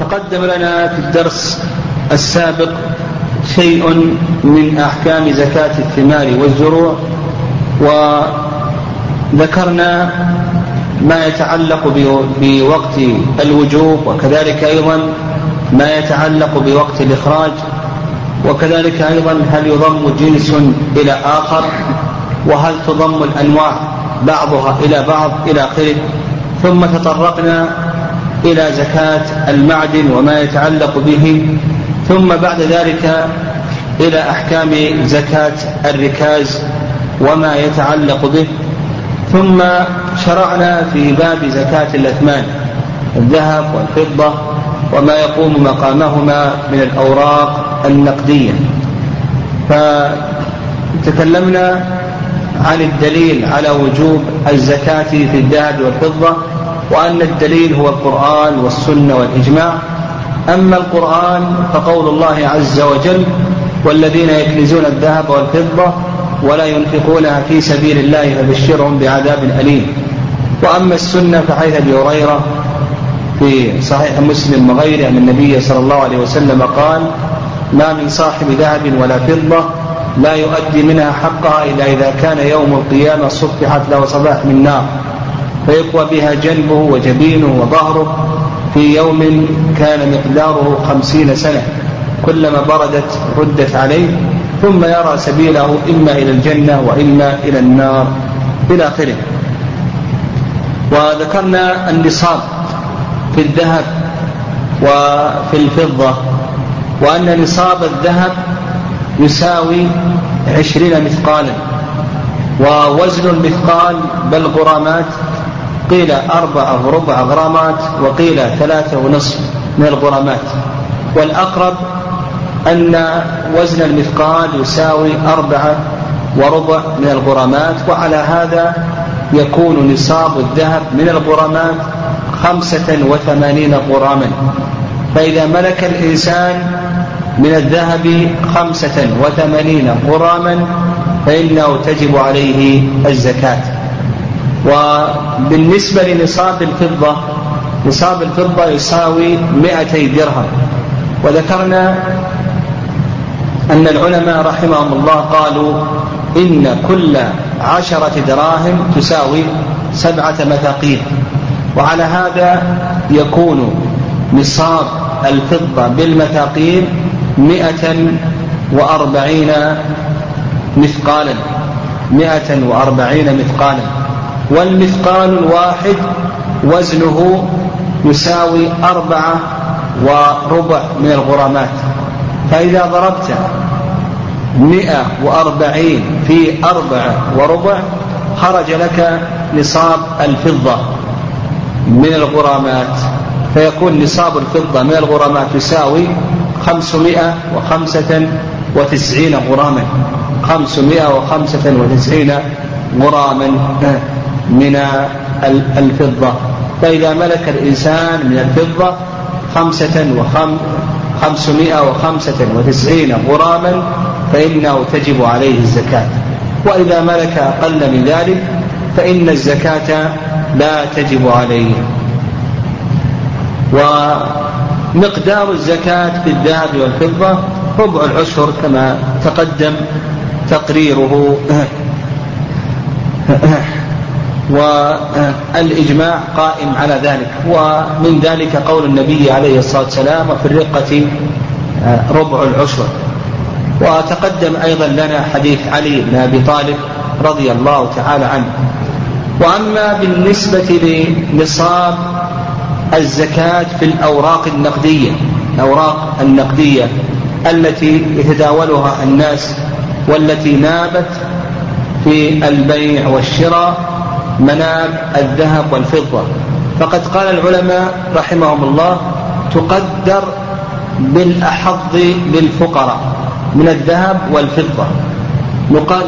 تقدم لنا في الدرس السابق شيء من أحكام زكاة الثمار والزروع وذكرنا ما يتعلق بوقت الوجوب وكذلك أيضا ما يتعلق بوقت الإخراج وكذلك أيضا هل يضم جنس إلى آخر وهل تضم الأنواع بعضها إلى بعض إلى آخره. ثم تطرقنا إلى زكاة المعدن وما يتعلق به ثم بعد ذلك إلى أحكام زكاة الركاز وما يتعلق به. ثم شرعنا في باب زكاة الأثمان الذهب والفضة وما يقوم مقامهما من الأوراق النقدية. فتكلمنا عن الدليل على وجوب الزكاة في الذهب والفضة وأن الدليل هو القرآن والسنة والإجماع. أما القرآن فقول الله عز وجل والذين يكنزون الذهب والفضة ولا ينفقونها في سبيل الله فبشرهم بعذاب أليم. وأما السنة فحيث أبي هريرة في صحيح مسلم وغيره أن النبي صلى الله عليه وسلم قال ما من صاحب ذهب ولا فضة لا يؤدي منها حقها إلا إذا كان يوم القيامة صفحت له صباح من نار. فيقوى بها جنبه وجبينه وظهره في يوم كان مقداره خمسين سنة كلما بردت ردت عليه ثم يرى سبيله إما إلى الجنة وإما إلى النار إلى آخره. وذكرنا النصاب في الذهب وفي الفضة وأن نصاب الذهب يساوي عشرين مثقالا ووزن المثقال بل غرامات قيل أربعة وربع غرامات وقيل ثلاثة ونصف من الغرامات. والأقرب أن وزن المثقال يساوي أربعة وربع من الغرامات وعلى هذا يكون نصاب الذهب من الغرامات خمسة وثمانين غراما. فإذا ملك الإنسان من الذهب خمسة وثمانين غراما فإنه تجب عليه الزكاة. وبالنسبة لنصاب الفضة نصاب الفضة يساوي مئتي درهم. وذكرنا أن العلماء رحمهم الله قالوا إن كل عشرة دراهم تساوي سبعة مثاقيل وعلى هذا يكون نصاب الفضة بالمثاقيل مئة وأربعين مثقالا. مئة وأربعين مثقالا. والمثقال الواحد وزنه يساوي أربعة وربع من الغرامات. فإذا ضربت مئة وأربعين في أربعة وربع خرج لك نصاب الفضة من الغرامات. فيكون نصاب الفضة من الغرامات يساوي خمسمائة وخمسة وتسعين غراما. خمسمائة وخمسة وتسعين غراما. من الفضة. فإذا ملك الإنسان من الفضة خمسة وخم خمسمائة وخمسة وتسعين غراما فإنه تجب عليه الزكاة. وإذا ملك أقل من ذلك فإن الزكاة لا تجب عليه. ومقدار الزكاة في الذهب والفضة ربع العشر كما تقدم تقريره. والإجماع قائم على ذلك. ومن ذلك قول النبي عليه الصلاة والسلام وفي الرقة ربع العشر. وتقدم أيضا لنا حديث علي بن أبي طالب رضي الله تعالى عنه. وأما بالنسبة لنصاب الزكاة في الأوراق النقدية الأوراق النقدية التي يتداولها الناس والتي نابت في البيع والشراء مناب الذهب والفضة. فقد قال العلماء رحمهم الله تقدر بالأحظ للفقراء من الذهب والفضة.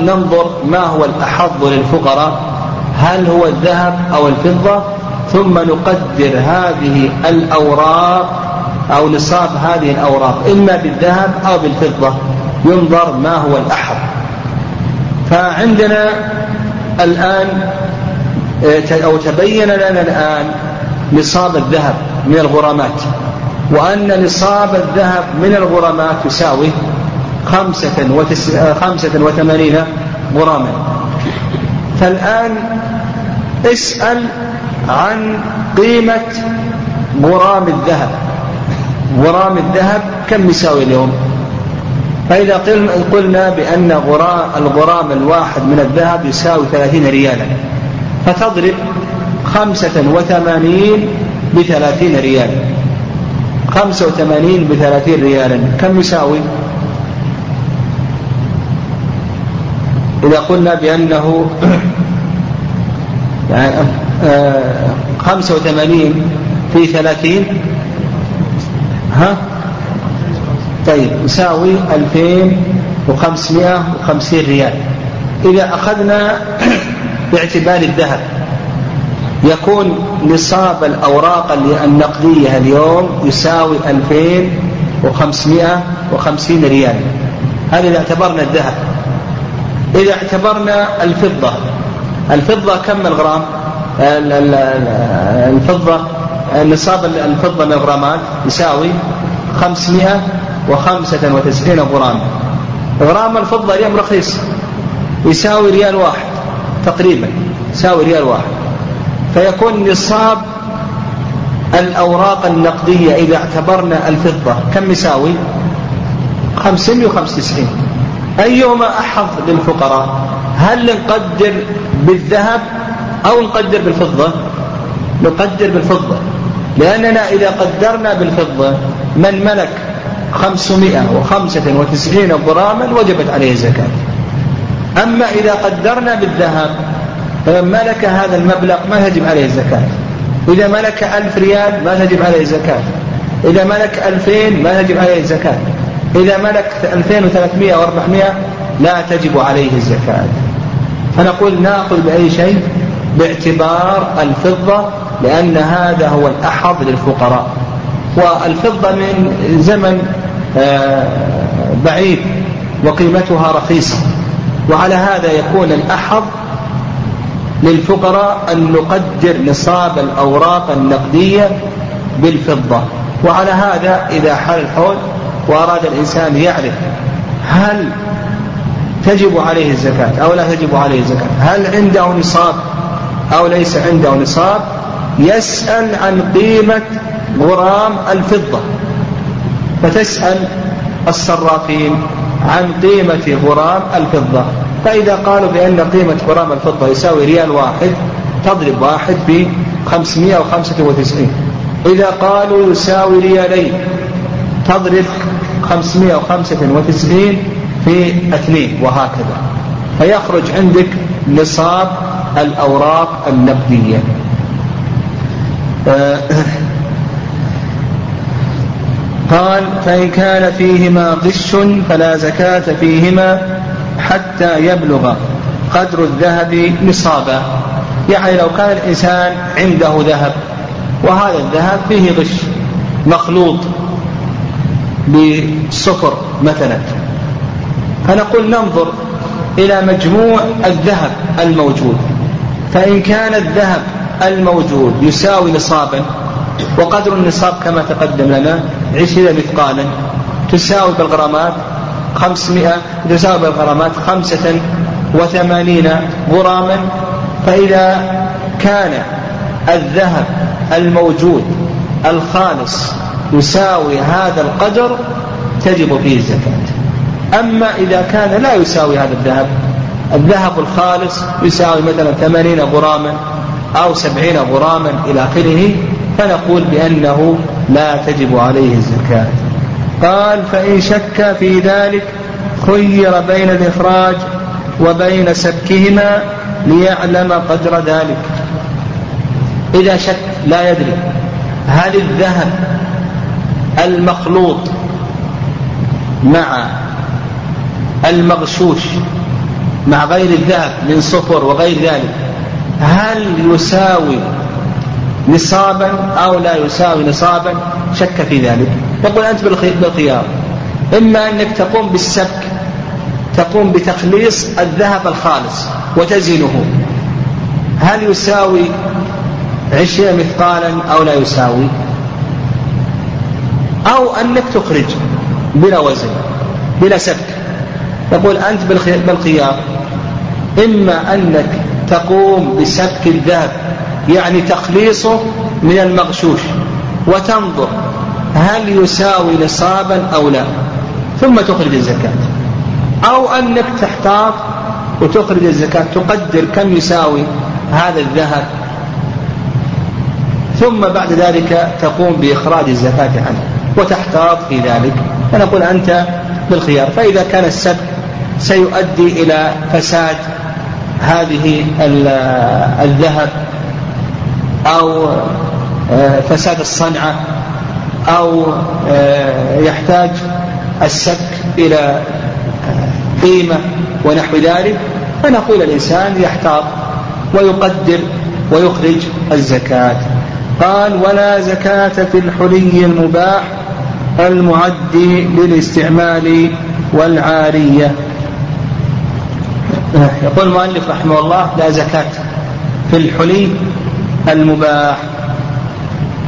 ننظر ما هو الأحظ للفقراء هل هو الذهب أو الفضة؟ ثم نقدر هذه الأوراق أو نصاب هذه الأوراق إما بالذهب أو بالفضة. ينظر ما هو الأحظ. فعندنا الآن أو تبين لنا الآن نصاب الذهب من الغرامات وأن نصاب الذهب من الغرامات يساوي خمسة, وتس... خمسة وثمانين غراما. فالآن اسأل عن قيمة غرام الذهب. غرام الذهب كم يساوي اليوم؟ فإذا قلنا بأن غرام الغرام الواحد من الذهب يساوي ثلاثين ريالا. فتضرب خمسة وثمانين بثلاثين ريالا خمسة وثمانين بثلاثين ريالا. كم يساوي؟ إذا قلنا بأنه خمسة وثمانين في ثلاثين ها؟ طيب يساوي ألفين وخمسمائة وخمسين ريال. إذا أخذنا باعتبار الذهب يكون نصاب الأوراق النقدية اليوم يساوي ألفين وخمسمائة وخمسين ريال. هذا إذا اعتبرنا الذهب إذا اعتبرنا الفضة. الفضة كم الغرام الفضة نصاب الفضة من الغرامات يساوي خمسمائة وخمسة وتسعين غرام. غرام الفضة اليوم رخيص. يساوي ريال واحد. تقريبا يساوي ريال واحد. فيكون نصاب الأوراق النقدية إذا اعتبرنا الفضة كم يساوي؟ خمسين وخمس تسعين أيهما أحظ للفقراء؟ هل نقدر بالذهب أو نقدر بالفضة؟ نقدر بالفضة لأننا إذا قدرنا بالفضة من ملك خمسمائة وخمسة وتسعين غراما وجبت عليه الزكاة. أما إذا قدرنا بالذهب ملك هذا المبلغ ما تجب عليه الزكاة. إذا ملك ألف ريال ما تجب عليه الزكاة. إذا ملك ألفين ما تجب عليه الزكاة. إذا ملك 2300 و 400 لا تجب عليه الزكاة. فنقول نأخذ بأي شيء؟ باعتبار الفضة لأن هذا هو الأحظ للفقراء. والفضة من زمن آه، بعيد وقيمتها رخيصة. وعلى هذا يكون الأحظ للفقراء أن نقدر نصاب الأوراق النقدية بالفضة. وعلى هذا إذا حال الحول وأراد الإنسان يعرف هل تجب عليه الزكاة أو لا تجب عليه الزكاة هل عنده نصاب أو ليس عنده نصاب يسأل عن قيمة غرام الفضة. فتسأل الصرافين عن قيمة غرام الفضة. فإذا قالوا بأن قيمة غرام الفضة يساوي ريال واحد تضرب واحد ب 595 إذا قالوا يساوي ريالين تضرب 595 في اثنين وهكذا. فيخرج عندك نصاب الأوراق النقدية. آه، قال فإن كان فيهما غش فلا زكاة فيهما حتى يبلغ قدر الذهب نصابا يعني لو كان الإنسان عنده ذهب وهذا الذهب فيه غش مخلوط بالصفر مثلا فنقول ننظر إلى مجموع الذهب الموجود. فإن كان الذهب الموجود يساوي نصابا وقدر النصاب كما تقدم لنا عشرين مثقالا تساوي بالغرامات خمسمائة تساوي بالغرامات خمسة وثمانين غراما. فإذا كان الذهب الموجود الخالص يساوي هذا القدر تجب فيه الزكاة. أما إذا كان لا يساوي هذا الذهب الذهب الخالص يساوي مثلا ثمانين غراما أو سبعين غراما إلى آخره فنقول بأنه لا تجب عليه الزكاة. قال فإن شك في ذلك خير بين الإخراج وبين سبكهما ليعلم قدر ذلك. إذا شك لا يدري هل الذهب المخلوط مع المغشوش مع غير الذهب من صفر وغير ذلك هل يساوي نصابا أو لا يساوي نصابا شك في ذلك. يقول أنت بالخيار. إما أنك تقوم بالسبك تقوم بتخليص الذهب الخالص وتزنه هل يساوي عشرين مثقالا أو لا يساوي؟ أو أنك تخرج بلا وزن بلا سبك. يقول أنت بالخيار. إما أنك تقوم بسبك الذهب يعني تخليصه من المغشوش وتنظر هل يساوي نصابا أو لا. ثم تخرج الزكاة. أو أنك تحتاط وتخرج الزكاة تقدر كم يساوي هذا الذهب. ثم بعد ذلك تقوم بإخراج الزكاة عنه وتحتاط في ذلك. فنقول أنت بالخيار. فإذا كان السبك سيؤدي إلى فساد هذه الذهب. أو آه، فساد الصنعة أو آه، يحتاج السك إلى آه، قيمة ونحو ذلك فنقول الإنسان يحتاط ويقدر ويخرج الزكاة. قال ولا زكاة في الحلي المباح المعد للاستعمال والعارية. يقول المؤلف رحمه الله لا زكاة في الحلي المباح.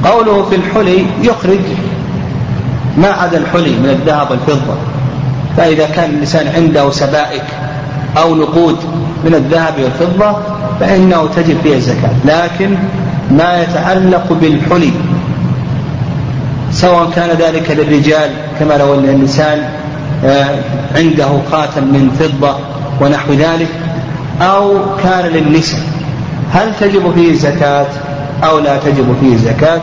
قوله في الحلي يخرج ما عدا الحلي من الذهب والفضة. فإذا كان الإنسان عنده سبائك أو نقود من الذهب والفضة فإنه تجب فيها الزكاة. لكن ما يتعلق بالحلي سواء كان ذلك للرجال كما لو أن الإنسان آه، عنده خاتم من فضة ونحو ذلك أو كان للنساء. هل تجب فيه الزكاة أو لا تجب فيه الزكاة؟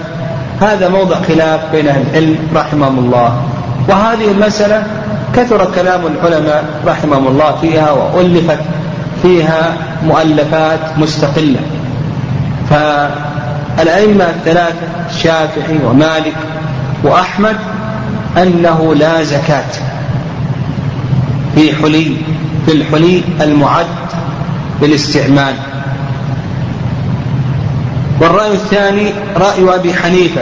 هذا موضع خلاف بين أهل العلم رحمهم الله. وهذه المسألة كثر كلام العلماء رحمهم الله فيها وألفت فيها مؤلفات مستقلة. فالأئمة الثلاثة الشافعي ومالك وأحمد أنه لا زكاة في حلي في الحلي المعد للاستعمال والرأي الثاني رأي أبي حنيفة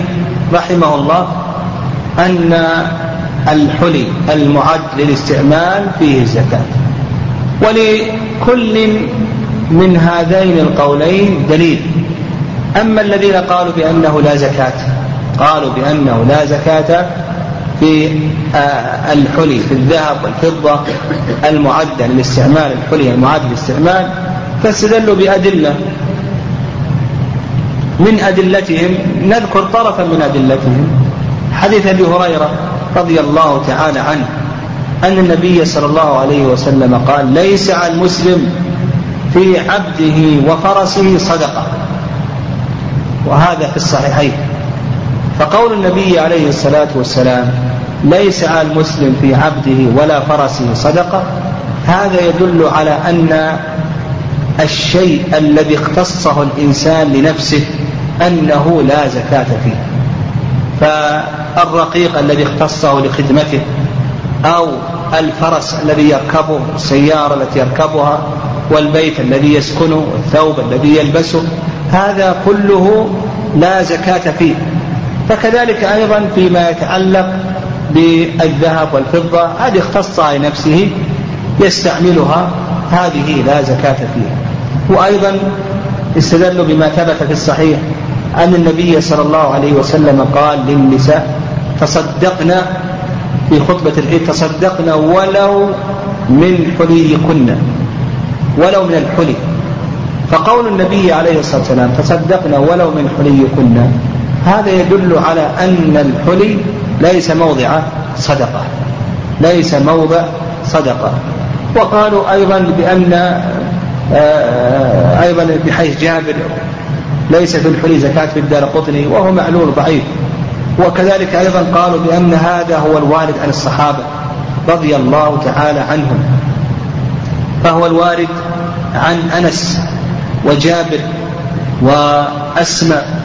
رحمه الله أن الحلي المعد للاستعمال فيه الزكاة. ولكل من هذين القولين دليل. أما الذين قالوا بأنه لا زكاة قالوا بأنه لا زكاة في آه، الحلي في الذهب والفضة المعدة للاستعمال الحلي المعد للاستعمال فاستدلوا بأدلة. من أدلتهم نذكر طرفا من أدلتهم. حديث أبي هريرة رضي الله تعالى عنه أن النبي صلى الله عليه وسلم قال ليس على المسلم في عبده وفرسه صدقة. وهذا في الصحيحين. فقول النبي عليه الصلاة والسلام ليس على المسلم في عبده ولا فرسه صدقة هذا يدل على أن الشيء الذي اختصه الإنسان لنفسه أنه لا زكاة فيه. فالرقيق الذي اختصه لخدمته أو الفرس الذي يركبه السيارة التي يركبها والبيت الذي يسكنه والثوب الذي يلبسه هذا كله لا زكاة فيه. فكذلك أيضا فيما يتعلق بالذهب والفضة هذه اختصها لنفسه يستعملها هذه لا زكاة فيها. وأيضا استدلوا بما ثبت في الصحيح أن النبي صلى الله عليه وسلم قال للنساء تصدقنا في خطبة العيد تصدقنا ولو من حليكن ولو من الحلي. فقول النبي عليه الصلاة والسلام تصدقنا ولو من حليكن هذا يدل على أن الحلي ليس موضع صدقة ليس موضع صدقة. وقالوا أيضا بأن آه، أيضا بحيث جابر ليس في الحلي زكاة في الدار قطني وهو معلول ضعيف. وكذلك أيضا قالوا بأن هذا هو الوارد عن الصحابة رضي الله تعالى عنهم. فهو الوارد عن أنس وجابر وأسماء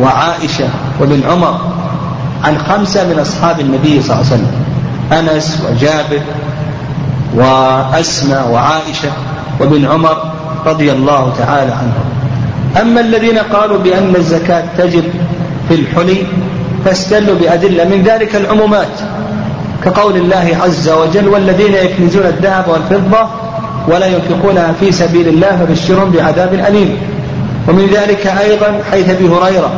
وعائشة وابن عمر عن خمسة من أصحاب النبي صلى الله عليه وسلم. أنس وجابر وأسماء وعائشة وابن عمر رضي الله تعالى عنهم. أما الذين قالوا بأن الزكاة تجب في الحلي فاستدلوا بأدلة من ذلك العمومات كقول الله عز وجل والذين يكنزون الذهب والفضة ولا ينفقونها في سبيل الله فبشرهم بعذاب أليم. ومن ذلك أيضا حيث أبي هريرة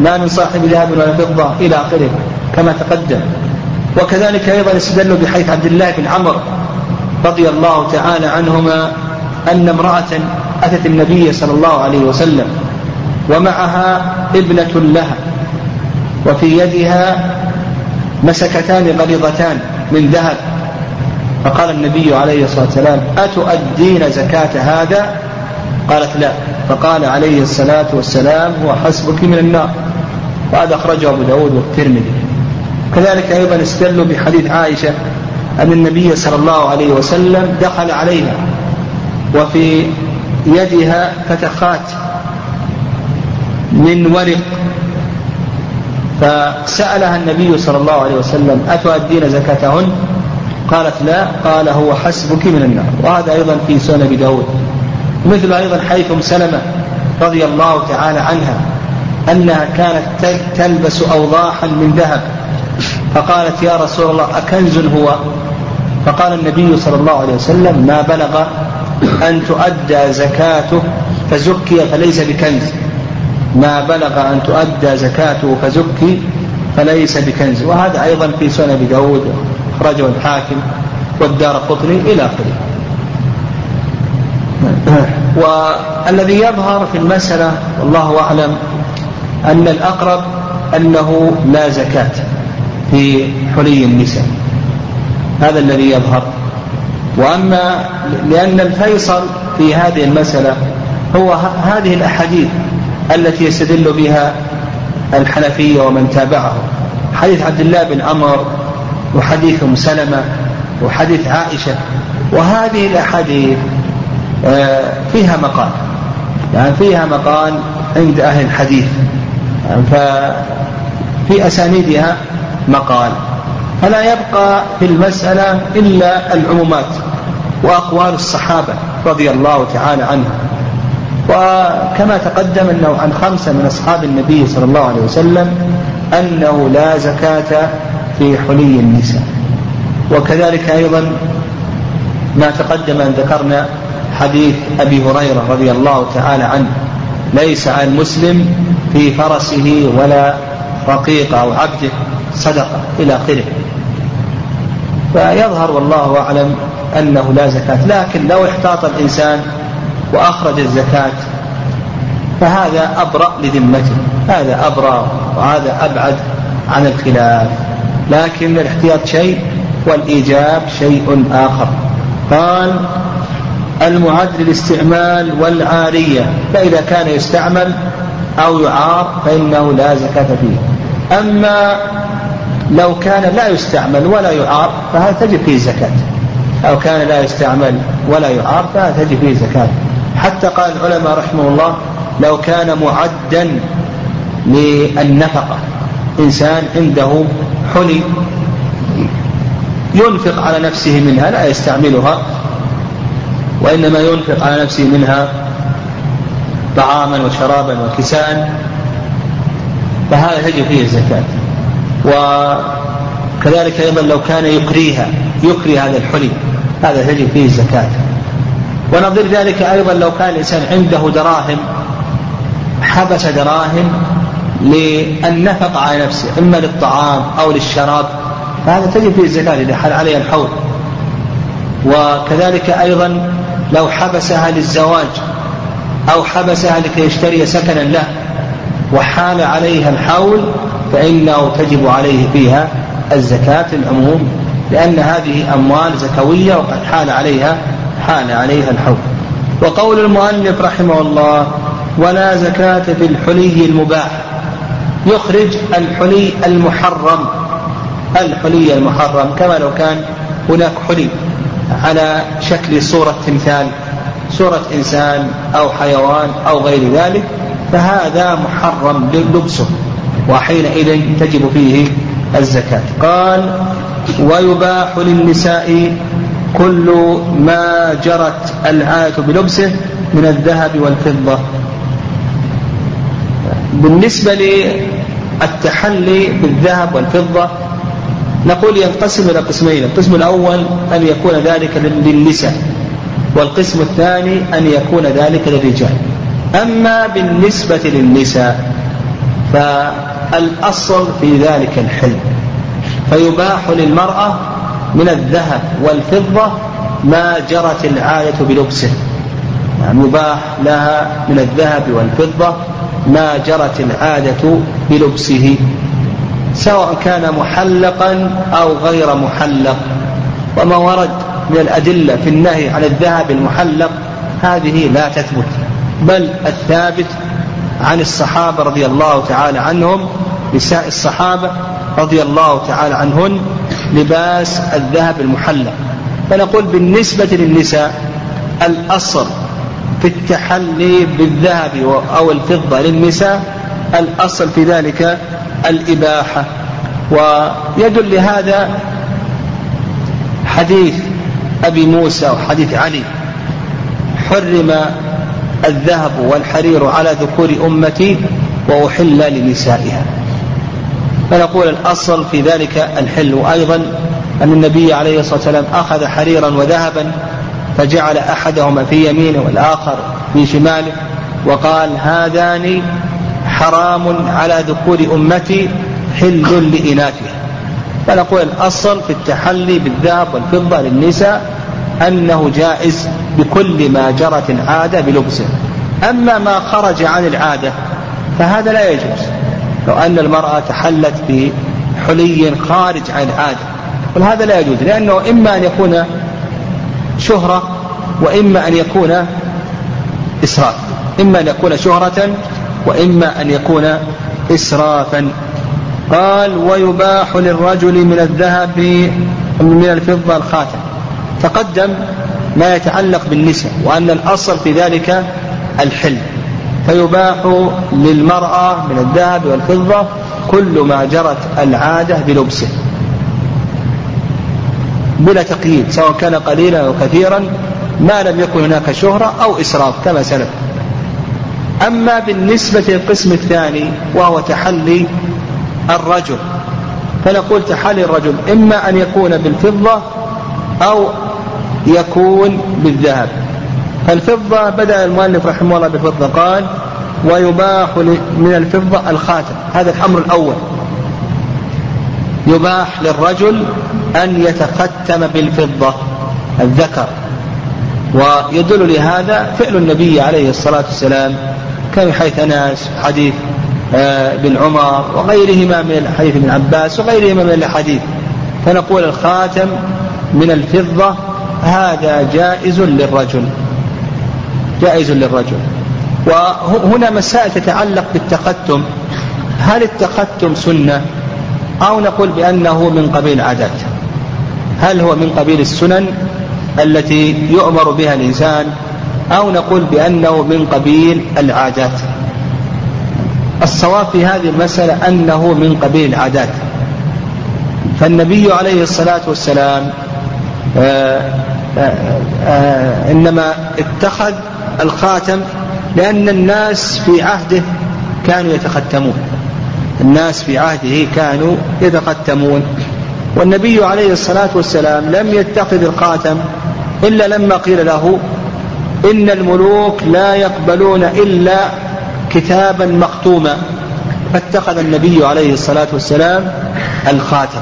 ما من صاحب ذهب ولا فضة إلى آخره كما تقدم. وكذلك أيضا استدلوا بحيث عبد الله بن عمرو رضي الله تعالى عنهما أن امرأة أتت النبي صلى الله عليه وسلم ومعها ابنة لها وفي يدها مسكتان غليظتان من ذهب. فقال النبي عليه الصلاة والسلام أتؤدين زكاة هذا؟ قالت لا. فقال عليه الصلاة والسلام هو حسبك من النار. وهذا أخرجه أبو داود والترمذي. كذلك أيضا استدلوا بحديث عائشة أن النبي صلى الله عليه وسلم دخل عليها وفي يدها فتخات من ورق. فسألها النبي صلى الله عليه وسلم أتؤدين زكاتهن؟ قالت لا. قال هو حسبك من النار. وهذا أيضا في سنن أبي داود. مثل أيضا حيث سلمة رضي الله تعالى عنها أنها كانت تلبس أوضاحا من ذهب. فقالت يا رسول الله أكنز هو؟ فقال النبي صلى الله عليه وسلم ما بلغ أن تؤدى زكاته فزكي فليس بكنز. ما بلغ أن تؤدى زكاته فزكي فليس بكنز. وهذا أيضا في سنن أبي داود أخرجه الحاكم والدار قطني إلى آخره. والذي يظهر في المسألة والله أعلم أن الأقرب أنه لا زكاة في حلي النساء. هذا الذي يظهر. وأما لأن الفيصل في هذه المسألة هو هذه الأحاديث التي يستدل بها الحنفية ومن تابعه. حديث عبد الله بن عمر وحديث أم سلمة وحديث عائشة. وهذه الأحاديث آه، فيها مقال. يعني فيها مقال عند أهل الحديث. يعني ففي أسانيدها مقال. فلا يبقى في المسألة إلا العمومات. وأقوال الصحابة رضي الله تعالى عنهم. وكما تقدم أنه عن خمسة من أصحاب النبي صلى الله عليه وسلم أنه لا زكاة في حلي النساء. وكذلك أيضا ما تقدم أن ذكرنا حديث أبي هريرة رضي الله تعالى عنه. ليس على المسلم في فرسه ولا رقيق أو عبده. صدقة إلى آخره. فيظهر والله أعلم أنه لا زكاة لكن لو احتاط الإنسان وأخرج الزكاة فهذا أبرأ لذمته هذا أبرأ وهذا أبعد عن الخلاف. لكن الاحتياط شيء والإيجاب شيء آخر. قال المعد للاستعمال والعارية فإذا كان يستعمل أو يعار فإنه لا زكاة فيه. أما لو كان لا يستعمل ولا يعار فهذا تجب فيه الزكاة؟ أو كان لا يستعمل ولا يعار فهذا تجب فيه الزكاة حتى قال العلماء رحمه الله لو كان معدا للنفقة إنسان عنده حلي ينفق على نفسه منها لا يستعملها وإنما ينفق على نفسه منها طعاما وشرابا وكساء فهذا تجب فيه الزكاة. وكذلك أيضا لو كان يكريها يكري هذا الحلي. هذا تجب فيه الزكاة. ونظير ذلك أيضا لو كان الإنسان عنده دراهم حبس دراهم للنفقة على نفسه إما للطعام أو للشراب فهذا تجب فيه الزكاة إذا حل عليه الحول. وكذلك أيضا لو حبسها للزواج أو حبسها لكي يشتري سكنا له وحال عليها الحول فإنه تجب عليه فيها الزكاة العموم. لأن هذه أموال زكوية وقد حال عليها حال عليها الحول وقول المؤلف رحمه الله ولا زكاة في الحلي المباح يخرج الحلي المحرم الحلي المحرم كما لو كان هناك حلي على شكل صورة تمثال صورة إنسان أو حيوان أو غير ذلك فهذا محرم لبسه وحينئذ تجب فيه الزكاة. قال ويباح للنساء كل ما جرت الآية بلبسه من الذهب والفضة. بالنسبة للتحلي بالذهب والفضة نقول ينقسم إلى قسمين القسم الأول أن يكون ذلك للنساء والقسم الثاني أن يكون ذلك للرجال. أما بالنسبة للنساء فالأصل في ذلك الحل فيباح للمرأة من الذهب والفضة ما جرت العادة بلبسه. يعني يباح لها من الذهب والفضة ما جرت العادة بلبسه. سواء كان محلقا أو غير محلق. وما ورد من الأدلة في النهي عن الذهب المحلق هذه لا تثبت. بل الثابت عن الصحابة رضي الله تعالى عنهم نساء الصحابة رضي الله تعالى عنهن لباس الذهب المحلق فنقول بالنسبة للنساء الأصل في التحلي بالذهب أو الفضة للنساء الأصل في ذلك الإباحة. ويدل لهذا حديث أبي موسى وحديث علي. حرم الذهب والحرير على ذكور أمتي وأحل لنسائها. فنقول الأصل في ذلك الحل. وأيضا أن النبي عليه الصلاة والسلام أخذ حريرا وذهبا فجعل أحدهما في يمينه والآخر في شماله وقال هذان حرام على ذكور أمتي حل لإناثها. فنقول الأصل في التحلي بالذهب والفضة للنساء أنه جائز بكل ما جرت العادة بلبسه. أما ما خرج عن العادة فهذا لا يجوز. لو أن المرأة تحلت بحلي خارج عن العادة هذا لا يجوز لأنه إما أن يكون شهرة وإما أن يكون إسراف. إما أن يكون شهرة وإما أن يكون إسرافا. قال ويباح للرجل من الذهب من الفضة الخاتم. تقدم ما يتعلق بالنساء وأن الأصل في ذلك الحل فيباح للمرأة من الذهب والفضة كل ما جرت العادة بلبسه. بلا تقييد سواء كان قليلا أو كثيرا ما لم يكن هناك شهرة أو إسراف كما سلف. أما بالنسبة للقسم الثاني وهو تحلي الرجل فنقول تحلي الرجل إما أن يكون بالفضة أو يكون بالذهب. الفضة بدأ المؤلف رحمه الله بالفضة قال ويباح من الفضة الخاتم هذا الأمر الأول. يباح للرجل أن يتختم بالفضة الذكر. ويدل لهذا فعل النبي عليه الصلاة والسلام كان حيث أنس حديث آه، بن عمر وغيرهما من الحديث ابن عباس وغيرهما من الأحاديث فنقول الخاتم من الفضة هذا جائز للرجل. جائز للرجل. وهنا مسائل تتعلق بالتختم هل التختم سنة أو نقول بأنه من قبيل العادات هل هو من قبيل السنن التي يؤمر بها الإنسان أو نقول بأنه من قبيل العادات؟ الصواب في هذه المسألة أنه من قبيل العادات فالنبي عليه الصلاة والسلام آآ آه، آآ آه، آه، إنما اتخذ الخاتم لأن الناس في عهده كانوا يتختمون. الناس في عهده كانوا يتختمون. والنبي عليه الصلاة والسلام لم يتخذ الخاتم إلا لما قيل له إن الملوك لا يقبلون إلا كتابا مختوما. فاتخذ النبي عليه الصلاة والسلام الخاتم.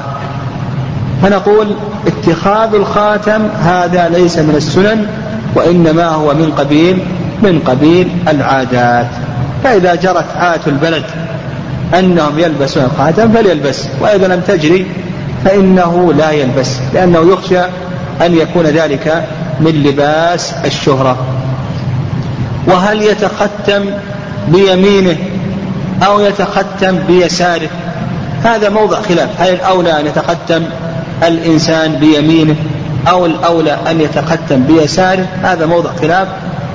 فنقول اتخاذ الخاتم هذا ليس من السنن وإنما هو من قبيل من قبيل العادات. فإذا جرت عادة البلد أنهم يلبسون الخاتم فليلبس وإذا لم تجري فإنه لا يلبس لأنه يخشى أن يكون ذلك من لباس الشهرة. وهل يتختم بيمينه أو يتختم بيساره؟ هذا موضع خلاف. هل الأولى أن يتختم الإنسان بيمينه؟ أو الأولى أن يتختم بيساره. هذا موضع خلاف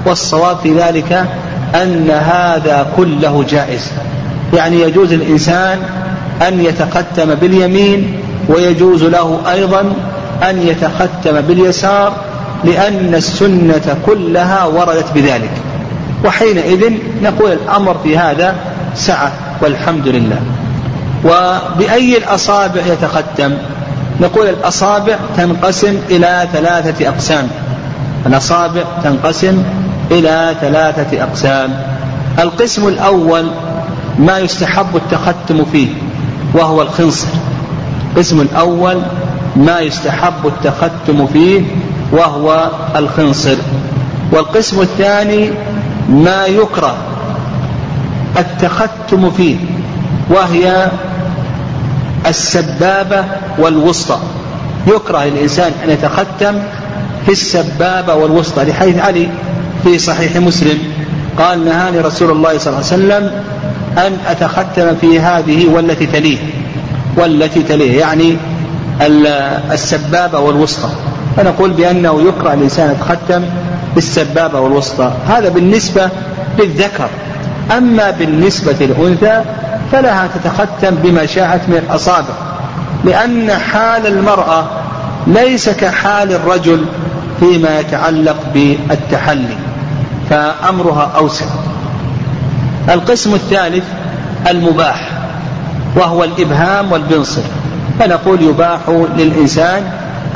والصواب في ذلك أن هذا كله جائز. يعني يجوز الإنسان أن يتختم باليمين ويجوز له أيضا أن يتختم باليسار لأن السنة كلها وردت بذلك. وحينئذ نقول الأمر في هذا سعة والحمد لله. وبأي الأصابع يتختم؟ نقول الأصابع تنقسم إلى ثلاثة أقسام. الأصابع تنقسم إلى ثلاثة أقسام. القسم الأول ما يستحب التختم فيه وهو الخنصر. القسم الأول ما يستحب التختم فيه وهو الخنصر. والقسم الثاني ما يكره التختم فيه وهي السبابة والوسطى. يكره الإنسان أن يتختم في السبابة والوسطى. لحيث علي في صحيح مسلم. قال نهاني رسول الله صلى الله عليه وسلم أن أتختم في هذه والتي تليه. والتي تليه يعني السبابة والوسطى. فنقول بأنه يكره الإنسان يتختم بالسبابة والوسطى. هذا بالنسبة للذكر. أما بالنسبة للأنثى فلها تتختم بما شاءت من الأصابع لأن حال المرأة ليس كحال الرجل فيما يتعلق بالتحلي فأمرها أوسع. القسم الثالث المباح وهو الإبهام والبنصر فنقول يباح للإنسان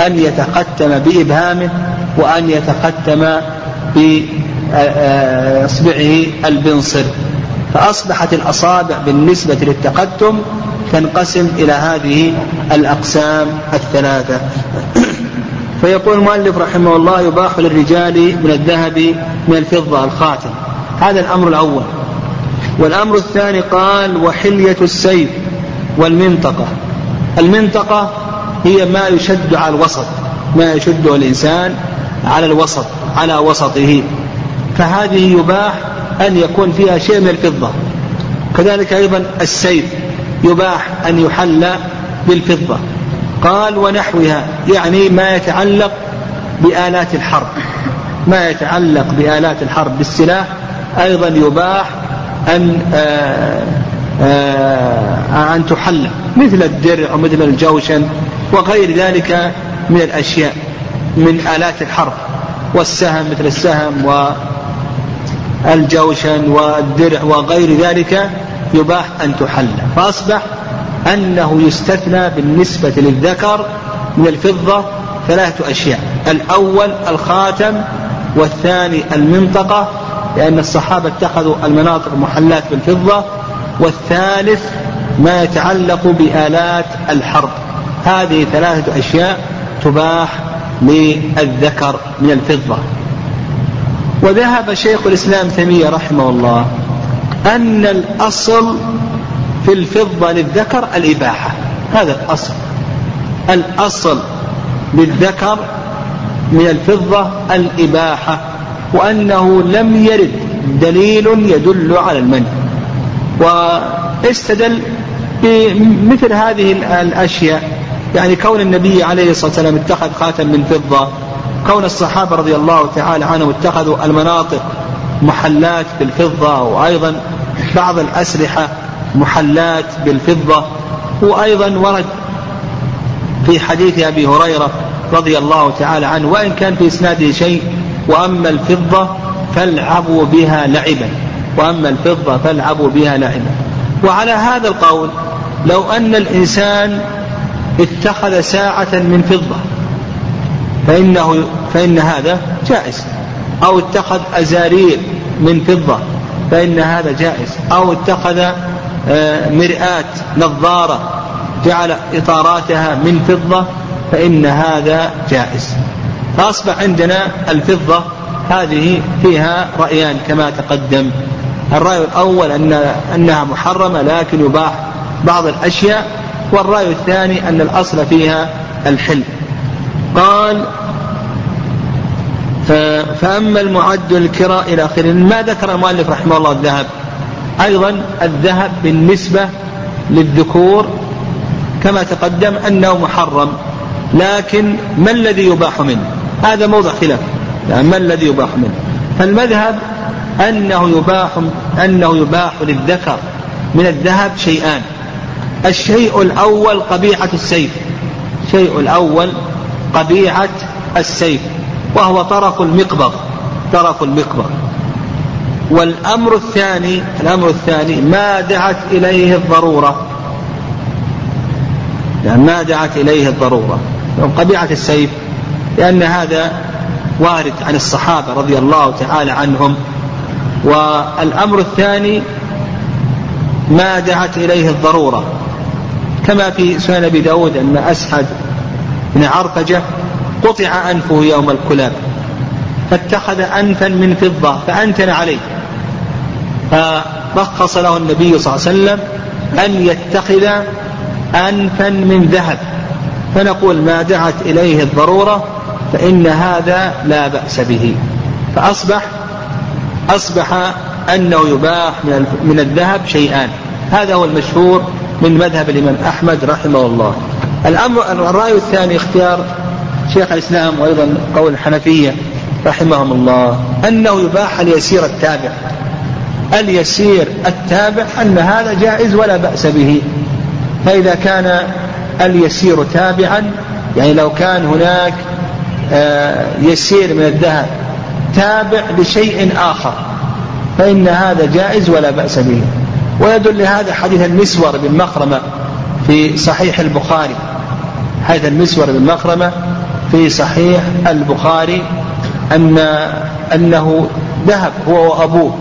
أن يتختم بإبهامه وأن يتختم بإصبعه البنصر. فأصبحت الأصابع بالنسبة للتقدم تنقسم إلى هذه الأقسام الثلاثة. فيقول المؤلف رحمه الله يباح للرجال من الذهب من الفضة الخاتم. هذا الأمر الأول. والأمر الثاني قال وحلية السيف والمنطقة. المنطقة هي ما يشد على الوسط ما يشده الإنسان على الوسط على وسطه. فهذه يباح أن يكون فيها شيء من الفضة. كذلك أيضا السيف يباح أن يحل بالفضة. قال ونحوها يعني ما يتعلق بآلات الحرب. ما يتعلق بآلات الحرب بالسلاح أيضا يباح أن آآ آآ أن تحل مثل الدرع ومثل الجوشن وغير ذلك من الأشياء من آلات الحرب والسهم مثل السهم والجوشن والدرع وغير ذلك يباح أن تحل. فأصبح أنه يستثنى بالنسبة للذكر من الفضة ثلاثة أشياء. الأول الخاتم والثاني المنطقة لأن الصحابة اتخذوا المناطق محلات بالفضة. والثالث ما يتعلق بآلات الحرب. هذه ثلاثة أشياء تباح للذكر من الفضة. وذهب شيخ الإسلام تيمية رحمه الله أن الأصل في الفضة للذكر الإباحة. هذا الأصل. الأصل للذكر من الفضة الإباحة وأنه لم يرد دليل يدل على المنع. واستدل بمثل هذه الأشياء يعني كون النبي عليه الصلاة والسلام اتخذ خاتم من فضة كون الصحابة رضي الله تعالى عنهم اتخذوا المناطق محلات بالفضة وأيضا بعض الأسلحة محلات بالفضة وأيضا ورد في حديث أبي هريرة رضي الله تعالى عنه وإن كان في إسناده شيء وأما الفضة فالعبوا بها لعبا وأما الفضة فالعبوا بها لعبا. وعلى هذا القول لو أن الإنسان اتخذ ساعة من فضة فإنه فإن هذا جائز. أو اتخذ أزارير من فضة فإن هذا جائز. أو اتخذ آه، مرآة نظارة جعل إطاراتها من فضة فإن هذا جائز. فأصبح عندنا الفضة هذه فيها رأيان كما تقدم. الرأي الأول أن أنها محرمة لكن يباح بعض الأشياء والرأي الثاني أن الأصل فيها الحل. قال فأما المعد الكراء إلى آخره. ما ذكر المؤلف رحمه الله الذهب؟ أيضا الذهب بالنسبة للذكور كما تقدم أنه محرم لكن ما الذي يباح منه؟ هذا موضع خلاف يعني ما الذي يباح منه؟ فالمذهب أنه يباح أنه يباح للذكر من الذهب شيئان الشيء الأول قبيعة السيف الشيء الأول قبيعة السيف وهو طرف المقبض طرف المقبض. والأمر الثاني الأمر الثاني ما دعت إليه الضرورة. يعني ما دعت إليه الضرورة. قبيعة السيف لأن هذا وارد عن الصحابة رضي الله تعالى عنهم. والأمر الثاني ما دعت إليه الضرورة. كما في سنن أبي داود أن أسعد بن عرفجة قطع أنفه يوم الكلاب فاتخذ أنفا من فضة فأنتن عليه. فرخص له النبي صلى الله عليه وسلم أن يتخذ أنفا من ذهب فنقول ما دعت إليه الضرورة فإن هذا لا بأس به. فأصبح أصبح أنه يباح من الذهب شيئان هذا هو المشهور من مذهب الإمام أحمد رحمه الله. الأمر الرأي الثاني اختيار شيخ الإسلام وأيضا قول الحنفية رحمهم الله أنه يباح اليسير التابع. اليسير التابع أن هذا جائز ولا بأس به. فإذا كان اليسير تابعا يعني لو كان هناك آه، يسير من الذهب تابع لشيء آخر فإن هذا جائز ولا بأس به. ويدل لهذا حديث المسور بن مخرمة في صحيح البخاري. حديث المسور بن مخرمة في صحيح البخاري أن أنه ذهب هو وأبوه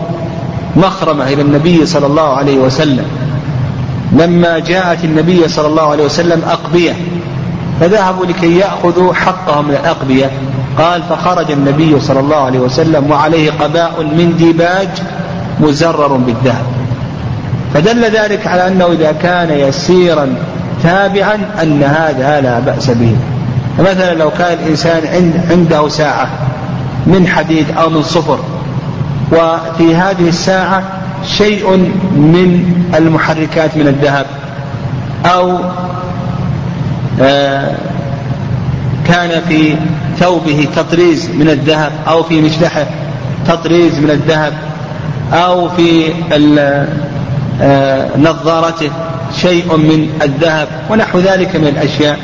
مخرمة إلى النبي صلى الله عليه وسلم. لما جاءت النبي صلى الله عليه وسلم أقبية فذهبوا لكي يأخذوا حقهم من الأقبية. قال فخرج النبي صلى الله عليه وسلم وعليه قباء من ديباج مزرر بالذهب. فدل ذلك على أنه إذا كان يسيرا تابعا أن هذا لا بأس به. فمثلا لو كان الإنسان عنده ساعة من حديد أو من صفر وفي هذه الساعة شيء من المحركات من الذهب أو آه، كان في ثوبه تطريز من الذهب أو في مشلحه تطريز من الذهب أو في آه، نظارته شيء من الذهب ونحو ذلك من الأشياء.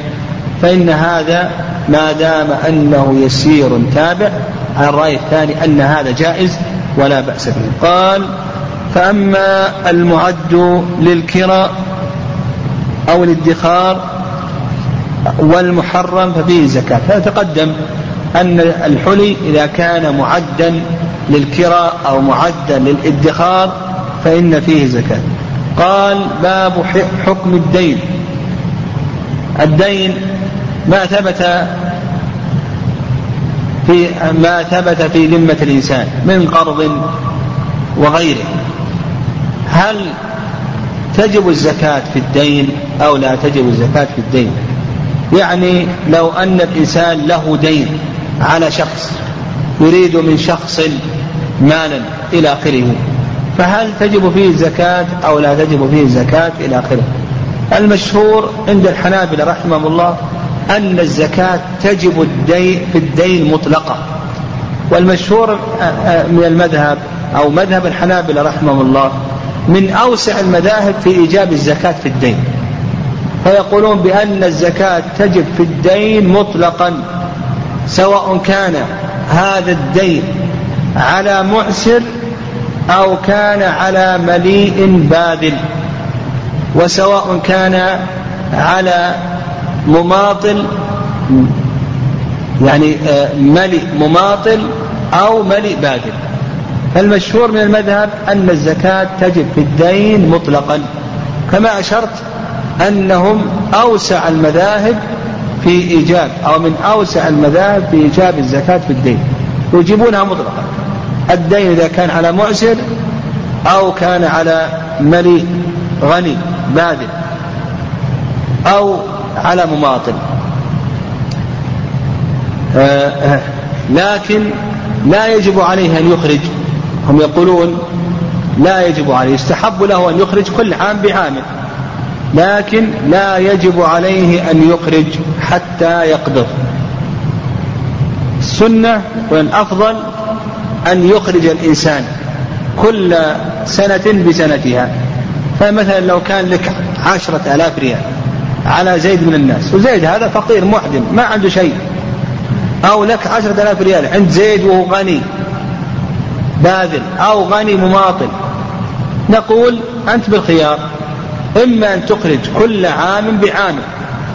فإن هذا ما دام أنه يسير تابع على الرأي الثاني أن هذا جائز ولا بأس به. قال فأما المعد للكراء أو الادخار والمحرم ففيه زكاة. فتقدم أن الحلي إذا كان معدا للكراء أو معدا للادخار فإن فيه زكاة. قال باب حكم الدين. الدين ما ثبت في ما ثبت في ذمة الإنسان من قرض وغيره. هل تجب الزكاة في الدين أو لا تجب الزكاة في الدين؟ يعني لو أن الإنسان له دين على شخص يريد من شخص مالا إلى آخره فهل تجب فيه الزكاة أو لا تجب فيه الزكاة إلى آخره؟ المشهور عند الحنابلة رحمهم الله أن الزكاة تجب الدين في الدين مطلقة. والمشهور آه، آه، من المذهب أو مذهب الحنابلة رحمهم الله من أوسع المذاهب في إيجاب الزكاة في الدين. فيقولون بأن الزكاة تجب في الدين مطلقا سواء كان هذا الدين على معسر أو كان على مليء باذل وسواء كان على مماطل يعني آه، ملئ مماطل أو ملئ باذل. فالمشهور من المذهب أن الزكاة تجب في الدين مطلقا كما أشرت أنهم أوسع المذاهب في إيجاب أو من أوسع المذاهب في إيجاب الزكاة في الدين يجيبونها مطلقا. الدين إذا كان على معسر أو كان على مليء غني باذل أو على مماطل. آه، آه، لكن لا يجب عليه أن يخرج. هم يقولون لا يجب عليه يستحب له أن يخرج كل عام بعامل لكن لا يجب عليه أن يخرج حتى يقبض. السنة والأفضل أن يخرج الإنسان كل سنة بسنتها. فمثلا لو كان لك عشرة آلاف ريال على زيد من الناس وزيد هذا فقير معدم ما عنده شيء. أو لك عشرة آلاف ريال عند زيد وهو غني باذل أو غني مماطل. نقول أنت بالخيار إما أن تخرج كل عام بعام.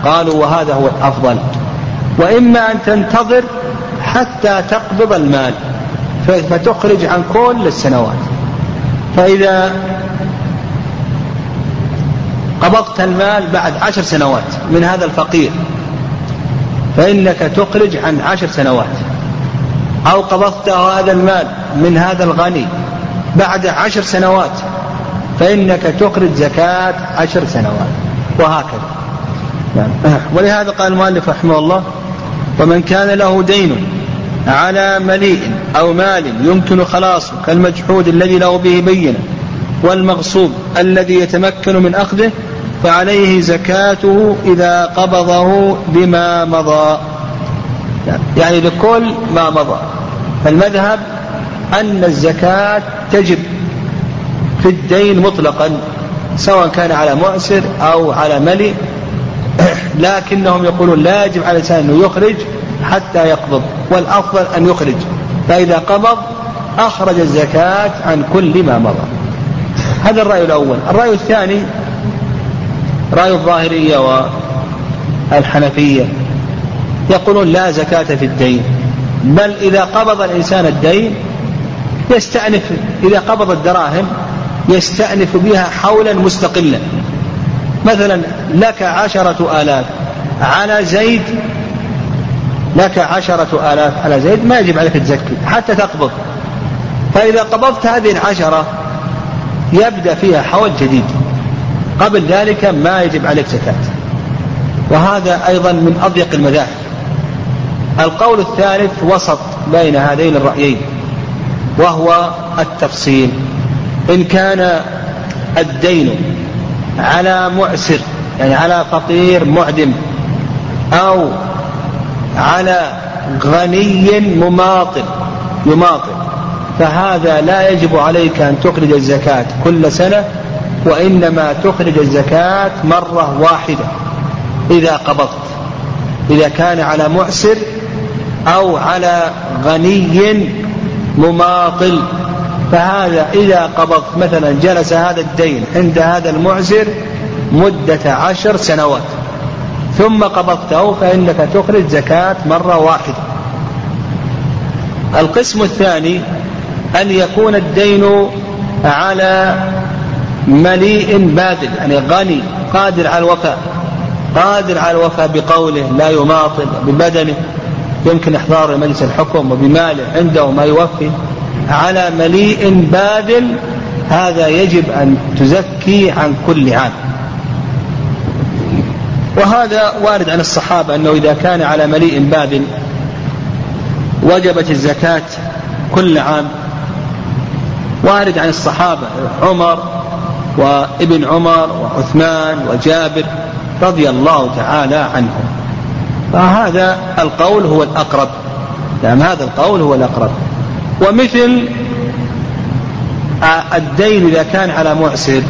قالوا وهذا هو الأفضل. وإما أن تنتظر حتى تقبض المال. فتخرج عن كل السنوات. فإذا قبضت المال بعد عشر سنوات من هذا الفقير فإنك تخرج عن عشر سنوات. أو قبضت هذا المال من هذا الغني بعد عشر سنوات فإنك تخرج زكاة عشر سنوات. وهكذا. يعني ولهذا قال المؤلف رحمه الله ومن كان له دين على مليء أو مال يمكن خلاصه كالمجحود الذي له به بينة والمغصوب الذي يتمكن من أخذه فعليه زكاته إذا قبضه بما مضى. يعني لكل ما مضى. فالمذهب أن الزكاة تجب في الدين مطلقا سواء كان على مؤسر أو على ملي. لكنهم يقولون لا يجب على الإنسان أنه يخرج حتى يقبض والأفضل أن يخرج. فإذا قبض أخرج الزكاة عن كل ما مضى. هذا الرأي الأول. الرأي الثاني رأي الظاهرية والحنفية. يقولون لا زكاة في الدين. بل إذا قبض الإنسان الدين يستأنف. إذا قبض الدراهم يستأنف بها حولا مستقلا. مثلا لك عشرة آلاف على زيد لك عشرة آلاف على زيد ما يجب عليك تزكي حتى تقبض. فإذا قبضت هذه العشرة يبدأ فيها حول جديد. قبل ذلك ما يجب عليك زكاة. وهذا أيضا من أضيق المذاهب. القول الثالث وسط بين هذين الرأيين وهو التفصيل. إن كان الدين على معسر يعني على فقير معدم أو على غني مماطل يماطل فهذا لا يجب عليك أن تخرج الزكاة كل سنة وإنما تخرج الزكاة مرة واحدة إذا قبضت. إذا كان على معسر أو على غني مماطل فهذا إذا قبضت مثلا جلس هذا الدين عند هذا المعسر مدة عشر سنوات. ثم قبضته فإنك تخرج زكاة مرة واحدة. القسم الثاني أن يكون الدين على مليء باذل يعني غني قادر على الوفاء. قادر على الوفاء بقوله لا يماطل ببدنه. يمكن إحضار مجلس الحكم وبماله عنده ما يوفي. على مليء باذل هذا يجب أن تزكي عن كل عام. وهذا وارد عن الصحابة أنه إذا كان على مليء باذل وجبت الزكاة كل عام. وارد عن الصحابة عمر وابن عمر وعثمان وجابر رضي الله تعالى عنهم. فهذا القول هو الأقرب. نعم هذا القول هو الأقرب. ومثل الدين إذا كان على معسر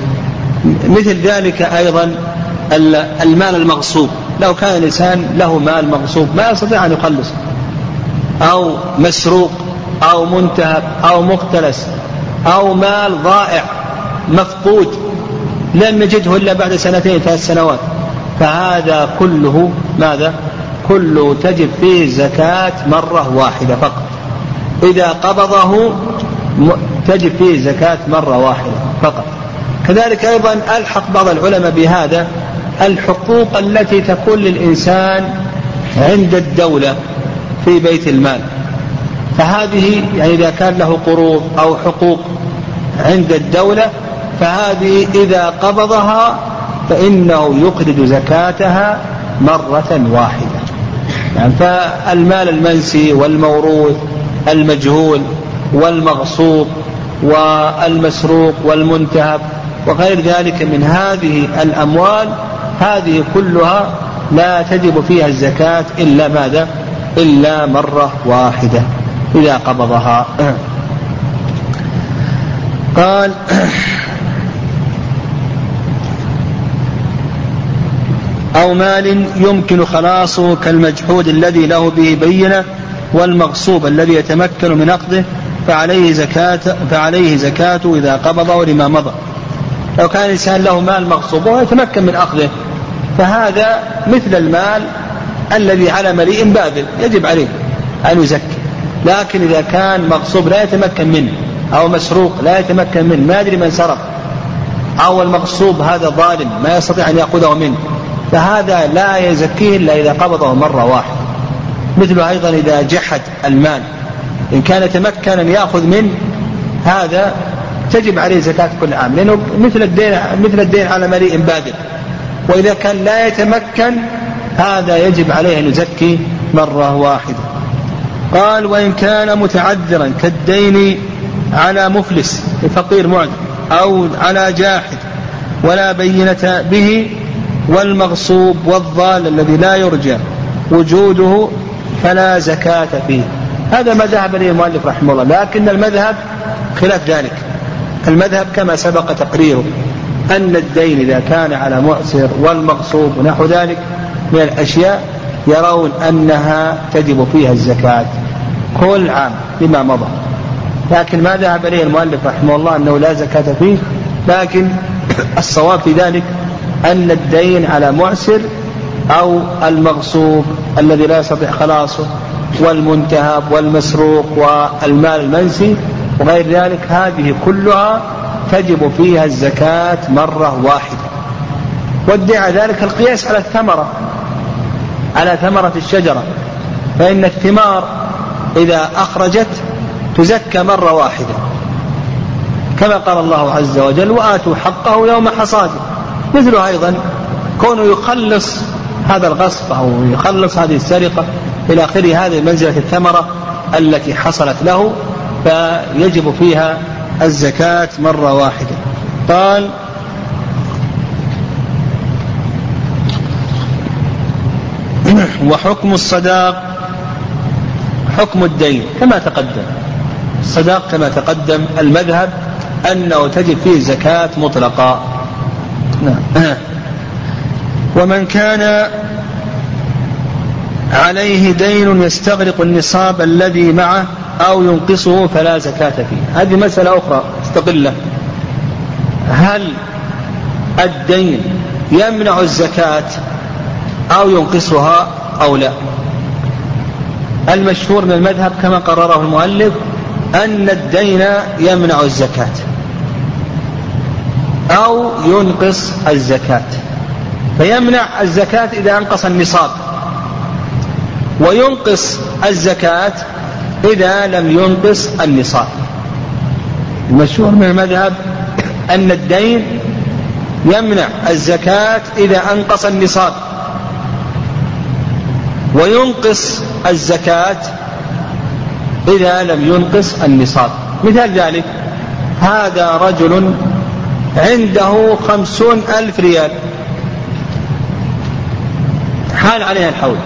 مثل ذلك أيضا المال المغصوب. لو كان الإنسان له مال مغصوب ما يستطيع أن يخلص. أو مسروق أو منتهب أو مختلس أو مال ضائع مفقود لم يجده إلا بعد سنتين ثلاث سنوات. فهذا كله ماذا؟ كله تجب فيه الزكاة مرة واحدة فقط. إذا قبضه تجب فيه زكاة مرة واحدة فقط. كذلك أيضا ألحق بعض العلماء بهذا الحقوق التي تكون للإنسان عند الدولة في بيت المال. فهذه يعني إذا كان له قروض أو حقوق عند الدولة فهذه إذا قبضها فإنه يخرج زكاتها مرة واحدة. يعني فالمال المنسي والموروث المجهول والمغصوب والمسروق والمنتهب وغير ذلك من هذه الأموال هذه كلها لا تجب فيها الزكاة إلا ماذا؟ إلا مرة واحدة إذا قبضها قال أو مال يمكن خلاصه كالمجحود الذي له به بينة والمغصوب الذي يتمكن من أخذه فعليه زكاة فعليه زكاته إذا قبضه لما مضى لو كان الإنسان له مال مغصوب وهو يتمكن من أخذه فهذا مثل المال الذي على مليء باذل يجب عليه أن يزكي. لكن إذا كان مغصوب لا يتمكن منه أو مسروق لا يتمكن منه ما يدري من سرق أو المغصوب هذا ظالم ما يستطيع أن يأخذه منه فهذا لا يزكيه إلا إذا قبضه مرة واحدة. مثل أيضا إذا جحد المال إن كان يتمكن أن يأخذ منه هذا تجب عليه زكاة كل عام لأنه مثل الدين مثل الدين على مليء بادر وإذا كان لا يتمكن هذا يجب عليه أن يزكي مرة واحدة. قال وإن كان متعذرا كالدين على مفلس فقير معدم أو على جاحد ولا بينة به والمغصوب والضال الذي لا يرجى وجوده فلا زكاة فيه. هذا ما ذهب إليه المؤلف رحمه الله لكن المذهب خلاف ذلك. المذهب كما سبق تقريره. أن الدين إذا كان على معسر والمغصوب ونحو ذلك من الأشياء يرون أنها تجب فيها الزكاة كل عام لما مضى. لكن ما ذهب إليه المؤلف رحمه الله أنه لا زكاة فيه لكن الصواب في ذلك أن الدين على معسر أو المغصوب الذي لا يستطيع خلاصه والمنتهب والمسروق والمال المنسي وغير ذلك هذه كلها تجب فيها الزكاة مرة واحدة. وادعى ذلك القياس على الثمرة على ثمرة الشجرة. فإن الثمار إذا أخرجت تزكى مرة واحدة. كما قال الله عز وجل وآتوا حقه يوم حصاده مثله أيضا كونه يخلص هذا الغصب أو يخلص هذه السرقة إلى آخره هذه منزلة الثمرة التي حصلت له فيجب فيها الزكاة مرة واحدة. قال وحكم الصداق حكم الدين كما تقدم. الصداق كما تقدم المذهب أنه تجب فيه زكاة مطلقة. نعم. ومن كان عليه دين يستغرق النصاب الذي معه أو ينقصه فلا زكاة فيه. هذه مسألة أخرى مستقلة. هل الدين يمنع الزكاة أو ينقصها أو لا؟ المشهور من المذهب كما قرره المؤلف أن الدين يمنع الزكاة أو ينقص الزكاة. فيمنع الزكاة إذا أنقص النصاب. وينقص الزكاة إذا لم ينقص النصاب. المشهور من المذهب أن الدين يمنع الزكاة إذا أنقص النصاب. وينقص الزكاة إذا لم ينقص النصاب. مثال ذلك هذا رجل عنده خمسون ألف ريال. حال عليها الحول.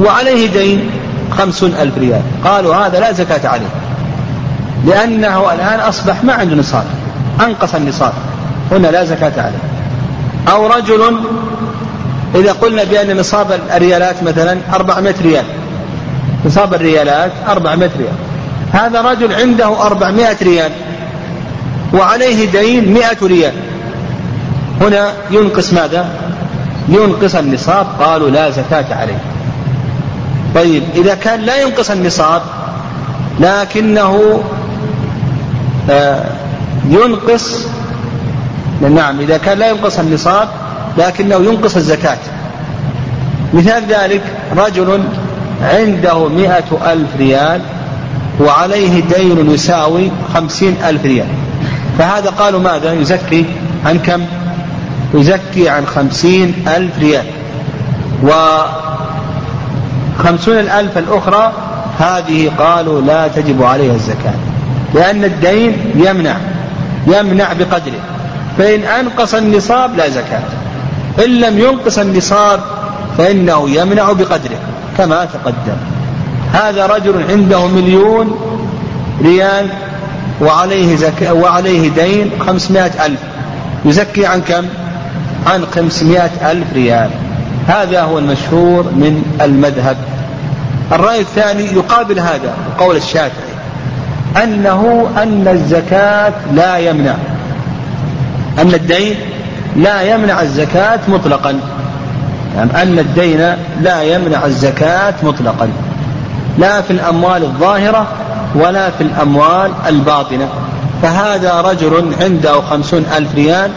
وعليه دين. خمسون ألف ريال. قالوا هذا لا زكاة عليه. لأنه الآن أصبح ما عنده نصاب. أنقص النصاب. هنا لا زكاة عليه. أو رجل إذا قلنا بأن نصاب الريالات مثلا 400 ريال. نصاب الريالات 400 ريال. هذا رجل عنده 400 ريال وعليه دين 100 ريال. هنا ينقص ماذا؟ ينقص النصاب. قالوا لا زكاة عليه. طيب إذا كان لا ينقص النصاب لكنه آه ينقص نعم إذا كان لا ينقص النصاب لكنه ينقص الزكاة. مثال ذلك رجل عنده مئة ألف ريال وعليه دين يساوي خمسين ألف ريال. فهذا قالوا ماذا؟ يزكي عن كم؟ يزكي عن خمسين ألف ريال. وخمسون الألف الأخرى هذه قالوا لا تجب عليها الزكاة لأن الدين يمنع يمنع بقدره فإن أنقص النصاب لا زكاة إن لم ينقص النصاب فإنه يمنع بقدره كما تقدم هذا رجل عنده مليون ريال وعليه زك... وعليه دين خمسمائة ألف يزكي عن كم؟ عن خمسمائة ألف ريال هذا هو المشهور من المذهب. الرأي الثاني يقابل هذا قول الشافعي أنه أن الزكاة لا يمنع. أن الدين لا يمنع الزكاة مطلقا. يعني أن الدين لا يمنع الزكاة مطلقا. لا في الأموال الظاهرة ولا في الأموال الباطنة. فهذا رجل عنده خمسون ألف ريال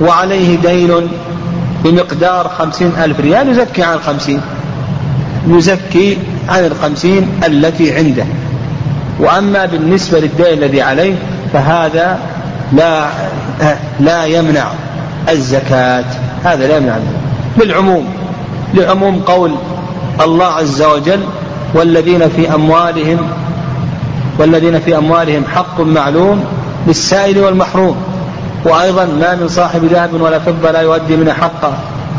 وعليه دين بمقدار خمسين ألف ريال يزكي عن الخمسين. يزكي عن الخمسين التي عنده. وأما بالنسبة للدين الذي عليه فهذا لا لا يمنع الزكاة. هذا لا يمنع. بالعموم لعموم قول الله عز وجل والذين في أموالهم والذين في أموالهم حق معلوم للسائل والمحروم. وأيضا ما من صاحب ذهب ولا فضة لا يؤدي منها حقه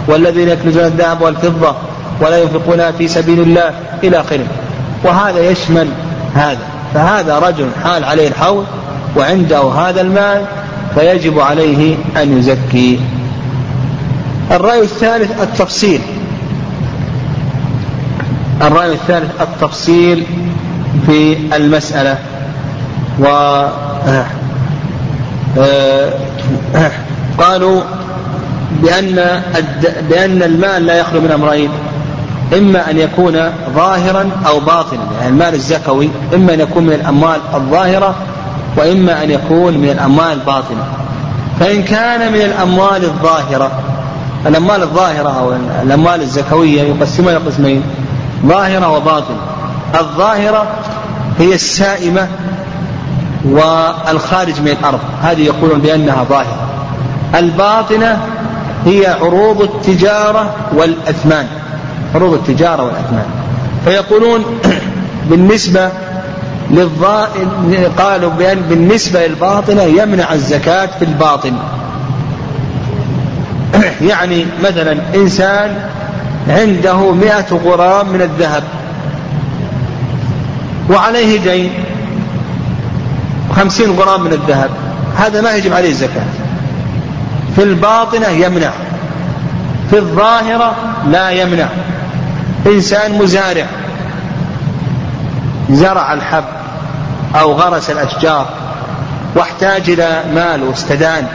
والذين يكنزون الذهب والفضة ولا ينفقونها في سبيل الله إلى آخره. وهذا يشمل هذا فهذا رجل حال عليه الحول وعنده هذا المال فيجب عليه أن يزكي. الرأي الثالث التفصيل. الرأي الثالث التفصيل في المسألة. و آه، قالوا بأن بأن المال لا يخلو من أمرين. إما أن يكون ظاهرا أو باطنا. يعني المال الزكوي إما أن يكون من الأموال الظاهرة وإما أن يكون من الأموال الباطنة فإن كان من الأموال الظاهرة الأموال الظاهرة أو الأموال الزكوية يقسمها إلى قسمين ظاهرة وباطنة. الظاهرة هي السائمة والخارج من الأرض. هذه يقولون بأنها ظاهرة. الباطنة هي عروض التجارة والأثمان. عروض التجارة والأثمان. فيقولون بالنسبة للضا... قالوا بأن بالنسبة للباطنة يمنع الزكاة في الباطن. يعني مثلا إنسان عنده مئة غرام من الذهب. وعليه دين. خمسين غرام من الذهب. هذا ما يجب عليه الزكاة. في الباطنة يمنع. في الظاهرة لا يمنع. إنسان مزارع. زرع الحب أو غرس الأشجار واحتاج إلى مال واستدان.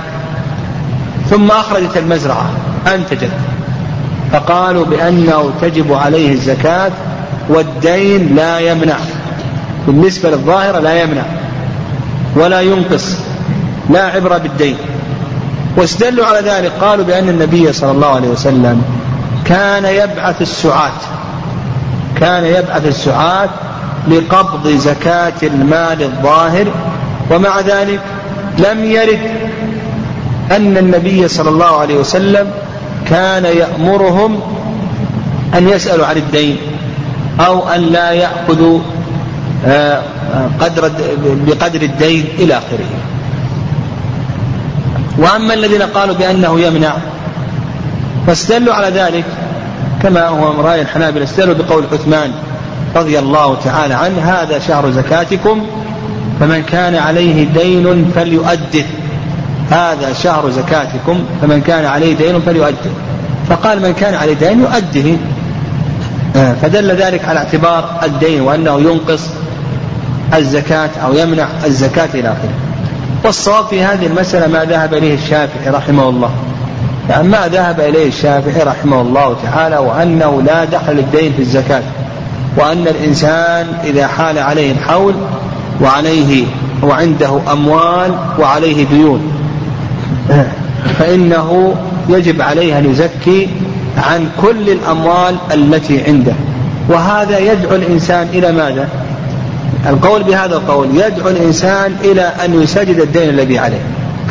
ثم أخرجت المزرعة. أنتجت. فقالوا بأنه تجب عليه الزكاة والدين لا يمنع. بالنسبة للظاهرة لا يمنع. ولا ينقص لا عبرة بالدين. واستدلوا على ذلك قالوا بأن النبي صلى الله عليه وسلم كان يبعث السعاة كان يبعث السعاة لقبض زكاة المال الظاهر ومع ذلك لم يرد أن النبي صلى الله عليه وسلم كان يأمرهم أن يسألوا عن الدين أو أن لا يأخذوا آه، قدر بقدر الدين إلى آخره. وأما الذين قالوا بأنه يمنع فاستدلوا على ذلك كما هو رأي الحنابلة. استدلوا بقول عثمان رضي الله تعالى عنه هذا شهر زكاتكم فمن كان عليه دين فليؤده هذا شهر زكاتكم فمن كان عليه دين فليؤده فقال من كان عليه دين يؤده آه، فدل ذلك على اعتبار الدين وأنه ينقص الزكاة أو يمنع الزكاة إلى آخره. والصواب في هذه المسألة ما ذهب إليه الشافعي رحمه الله. يعني ما ذهب إليه الشافعي رحمه الله تعالى وأنه لا دخل للدين في الزكاة. وأن الإنسان إذا حال عليه الحول وعليه وعنده أموال وعليه ديون. فإنه يجب عليه أن يزكي عن كل الأموال التي عنده. وهذا يدعو الإنسان إلى ماذا؟ القول بهذا القول يدعو الإنسان إلى أن يسدد الدين الذي عليه.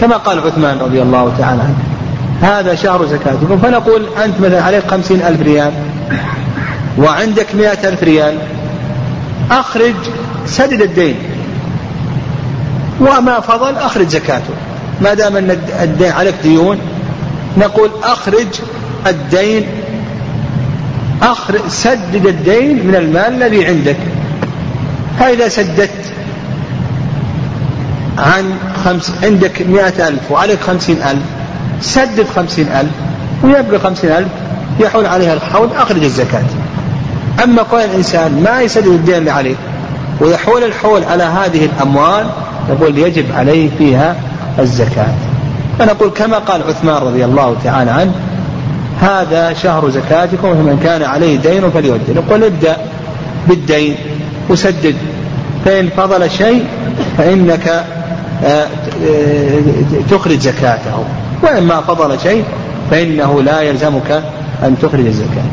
كما قال عثمان رضي الله تعالى عنه. هذا شهر زكاتكم. فنقول أنت مثلا عليك خمسين ألف ريال وعندك مئة ألف ريال أخرج سدد الدين. وما فضل أخرج زكاته. ما دام أن الدين عليك ديون نقول أخرج الدين أخرج سدد الدين من المال الذي عندك. فإذا سددت عن خمس عندك مئة ألف وعليك خمسين ألف سدد خمسين ألف ويبقى خمسين ألف يحول عليها الحول أخرج الزكاة. أما كون الإنسان ما يسدد الدين اللي عليه ويحول الحول على هذه الأموال نقول يجب عليه فيها الزكاة. فنقول كما قال عثمان رضي الله تعالى عنه هذا شهر زكاتكم فمن كان عليه دين فليؤدي نقول ابدأ بالدين. وسدد فإن فضل شيء فإنك آه، آه، تخرج زكاته. وإما فضل شيء فإنه لا يلزمك أن تخرج الزكاة.